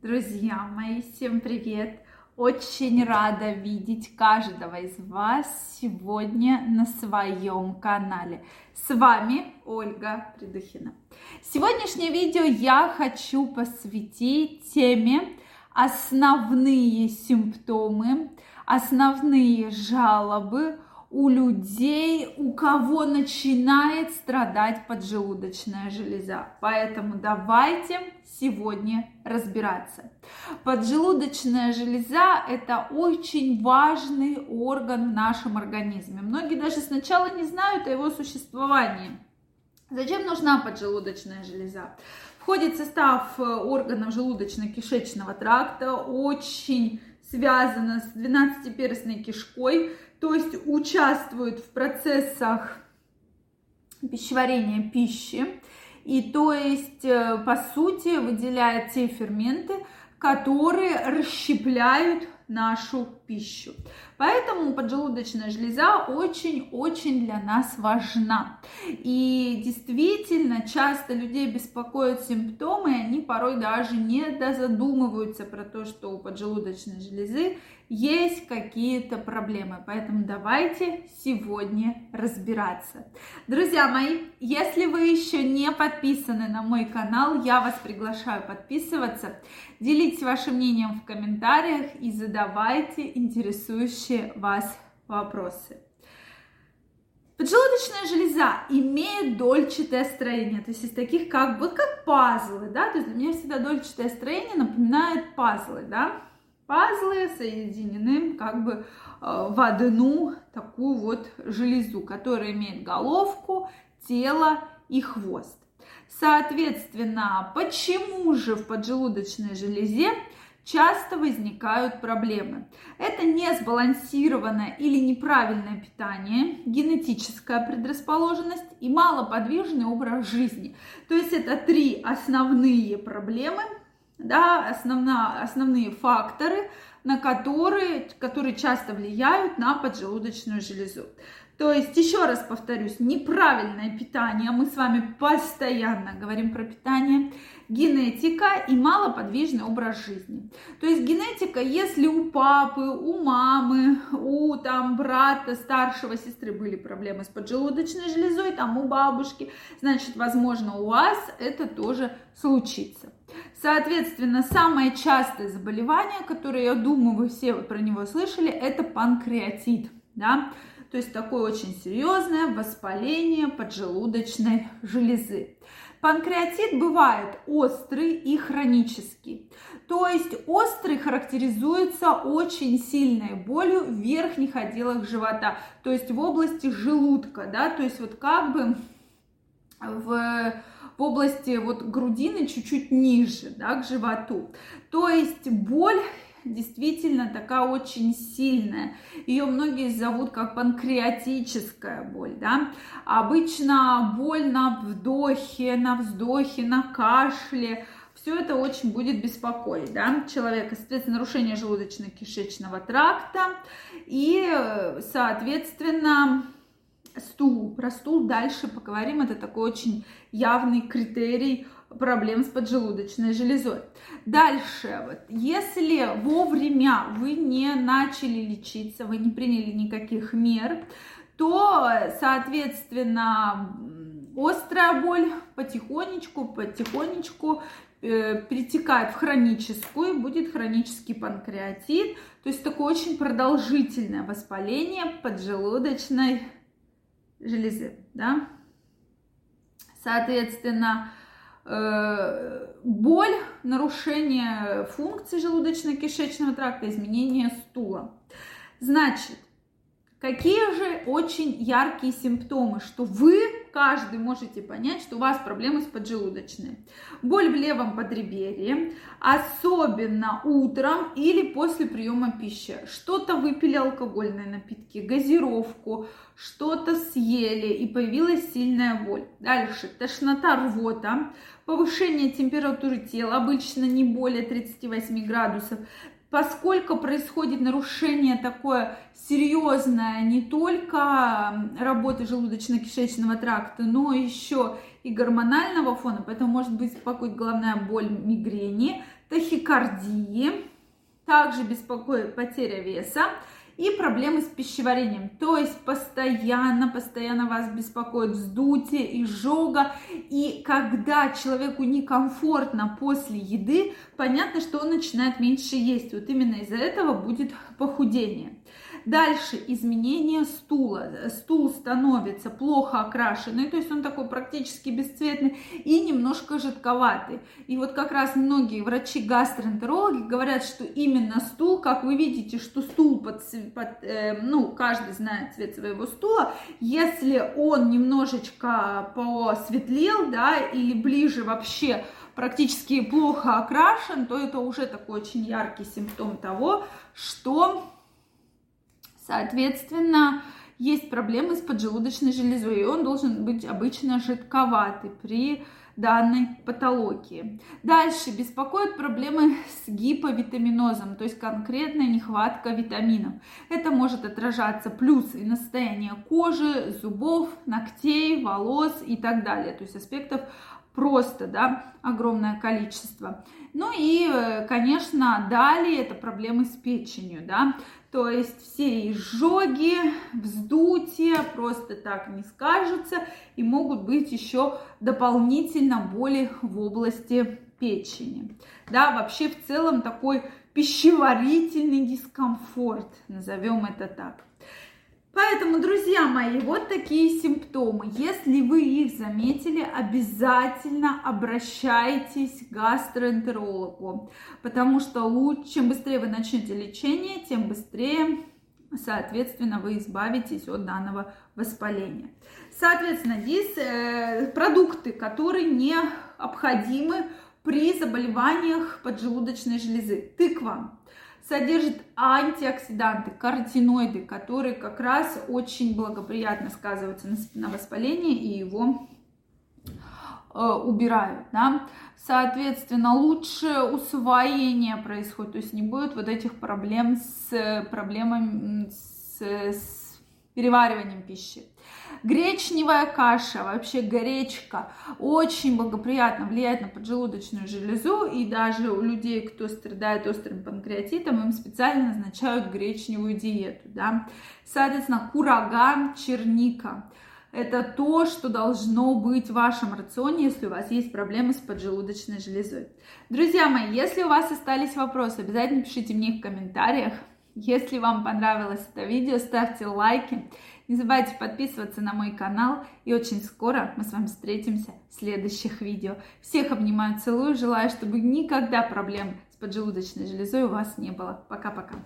Друзья мои, всем привет! Очень рада видеть каждого из вас сегодня на своем канале. С вами Ольга Придухина. Сегодняшнее видео я хочу посвятить теме основные симптомы, основные жалобы у людей, у кого начинает страдать поджелудочная железа. Поэтому давайте сегодня разбираться. Поджелудочная железа – это очень важный орган в нашем организме. Многие даже сначала не знают о его существовании. Зачем нужна поджелудочная железа? Входит в состав э, органов желудочно-кишечного тракта, очень связана с 12-перстной кишкой, то есть участвует в процессах пищеварения пищи, и то есть, э, по сути, выделяет те ферменты, которые расщепляют нашу пищу. Поэтому поджелудочная железа очень-очень для нас важна. И действительно, часто людей беспокоят симптомы, и они порой даже не дозадумываются про то, что у поджелудочной железы есть какие-то проблемы. Поэтому давайте сегодня разбираться. Друзья мои, если вы еще не подписаны на мой канал, я вас приглашаю подписываться. Делитесь вашим мнением в комментариях и задавайте интересующие вас вопросы. Поджелудочная железа имеет дольчатое строение, то есть из таких как, вот как пазлы, да, то есть для меня всегда дольчатое строение напоминает пазлы, да, пазлы соединены как бы э, в одну такую вот железу, которая имеет головку, тело и хвост. Соответственно, почему же в поджелудочной железе часто возникают проблемы. Это несбалансированное или неправильное питание, генетическая предрасположенность и малоподвижный образ жизни. То есть это три основные проблемы, да, основна, основные факторы, на которые, которые часто влияют на поджелудочную железу. То есть, еще раз повторюсь, неправильное питание, мы с вами постоянно говорим про питание, генетика и малоподвижный образ жизни. То есть генетика, если у папы, у мамы, у там брата, старшего сестры были проблемы с поджелудочной железой, там у бабушки, значит, возможно, у вас это тоже случится. Соответственно, самое частое заболевание, которое, я думаю, вы все про него слышали, это панкреатит. Да? То есть такое очень серьезное воспаление поджелудочной железы. Панкреатит бывает острый и хронический. То есть острый характеризуется очень сильной болью в верхних отделах живота, то есть в области желудка, да, то есть вот как бы в в области вот грудины чуть-чуть ниже, да, к животу. То есть боль действительно такая очень сильная. Ее многие зовут как панкреатическая боль, да. Обычно боль на вдохе, на вздохе, на кашле, все это очень будет беспокоить да, человека. Соответственно, нарушение желудочно-кишечного тракта и, соответственно, стул. Про стул дальше поговорим. Это такой очень явный критерий проблем с поджелудочной железой. Дальше, вот, если вовремя вы не начали лечиться, вы не приняли никаких мер, то, соответственно, острая боль потихонечку, потихонечку э, перетекает в хроническую, будет хронический панкреатит, то есть такое очень продолжительное воспаление поджелудочной железы, да. Соответственно, боль, нарушение функции желудочно-кишечного тракта, изменение стула. Значит, какие же очень яркие симптомы, что вы каждый можете понять, что у вас проблемы с поджелудочной. Боль в левом подреберье, особенно утром или после приема пищи. Что-то выпили алкогольные напитки, газировку, что-то съели и появилась сильная боль. Дальше тошнота, рвота, повышение температуры тела, обычно не более 38 градусов, поскольку происходит нарушение такое серьезное не только работы желудочно-кишечного тракта, но еще и гормонального фона, поэтому может быть беспокоить головная боль мигрени, тахикардии, также беспокоит потеря веса и проблемы с пищеварением. То есть постоянно, постоянно вас беспокоит вздутие, изжога. И когда человеку некомфортно после еды, понятно, что он начинает меньше есть. Вот именно из-за этого будет похудение. Дальше изменение стула. Стул становится плохо окрашенный, то есть он такой практически бесцветный и немножко жидковатый. И вот как раз многие врачи-гастроэнтерологи говорят, что именно стул, как вы видите, что стул под, ну, каждый знает цвет своего стула, если он немножечко посветлел, да, или ближе вообще практически плохо окрашен, то это уже такой очень яркий симптом того, что Соответственно, есть проблемы с поджелудочной железой, и он должен быть обычно жидковатый. При данной патологии. Дальше беспокоят проблемы с гиповитаминозом, то есть конкретная нехватка витаминов. Это может отражаться плюс и на состояние кожи, зубов, ногтей, волос и так далее. То есть аспектов просто, да, огромное количество. Ну и, э, конечно, далее это проблемы с печенью, да, то есть все изжоги, вздутия просто так не скажутся и могут быть еще дополнительно боли в области печени. Да, вообще в целом такой пищеварительный дискомфорт, назовем это так. Поэтому, друзья мои, вот такие симптомы. Если вы их заметили, обязательно обращайтесь к гастроэнтерологу, потому что лучше, чем быстрее вы начнете лечение, тем быстрее, соответственно, вы избавитесь от данного воспаления. Соответственно, здесь э, продукты, которые необходимы при заболеваниях поджелудочной железы. Тыква, содержит антиоксиданты, каротиноиды, которые как раз очень благоприятно сказываются на воспалении и его э, убирают, да. Соответственно, лучше усвоение происходит, то есть не будет вот этих проблем с проблемами с, с перевариванием пищи. Гречневая каша, вообще гречка, очень благоприятно влияет на поджелудочную железу, и даже у людей, кто страдает острым панкреатитом, им специально назначают гречневую диету, да. Соответственно, курага, черника. Это то, что должно быть в вашем рационе, если у вас есть проблемы с поджелудочной железой. Друзья мои, если у вас остались вопросы, обязательно пишите мне в комментариях. Если вам понравилось это видео, ставьте лайки. Не забывайте подписываться на мой канал. И очень скоро мы с вами встретимся в следующих видео. Всех обнимаю, целую. Желаю, чтобы никогда проблем с поджелудочной железой у вас не было. Пока-пока.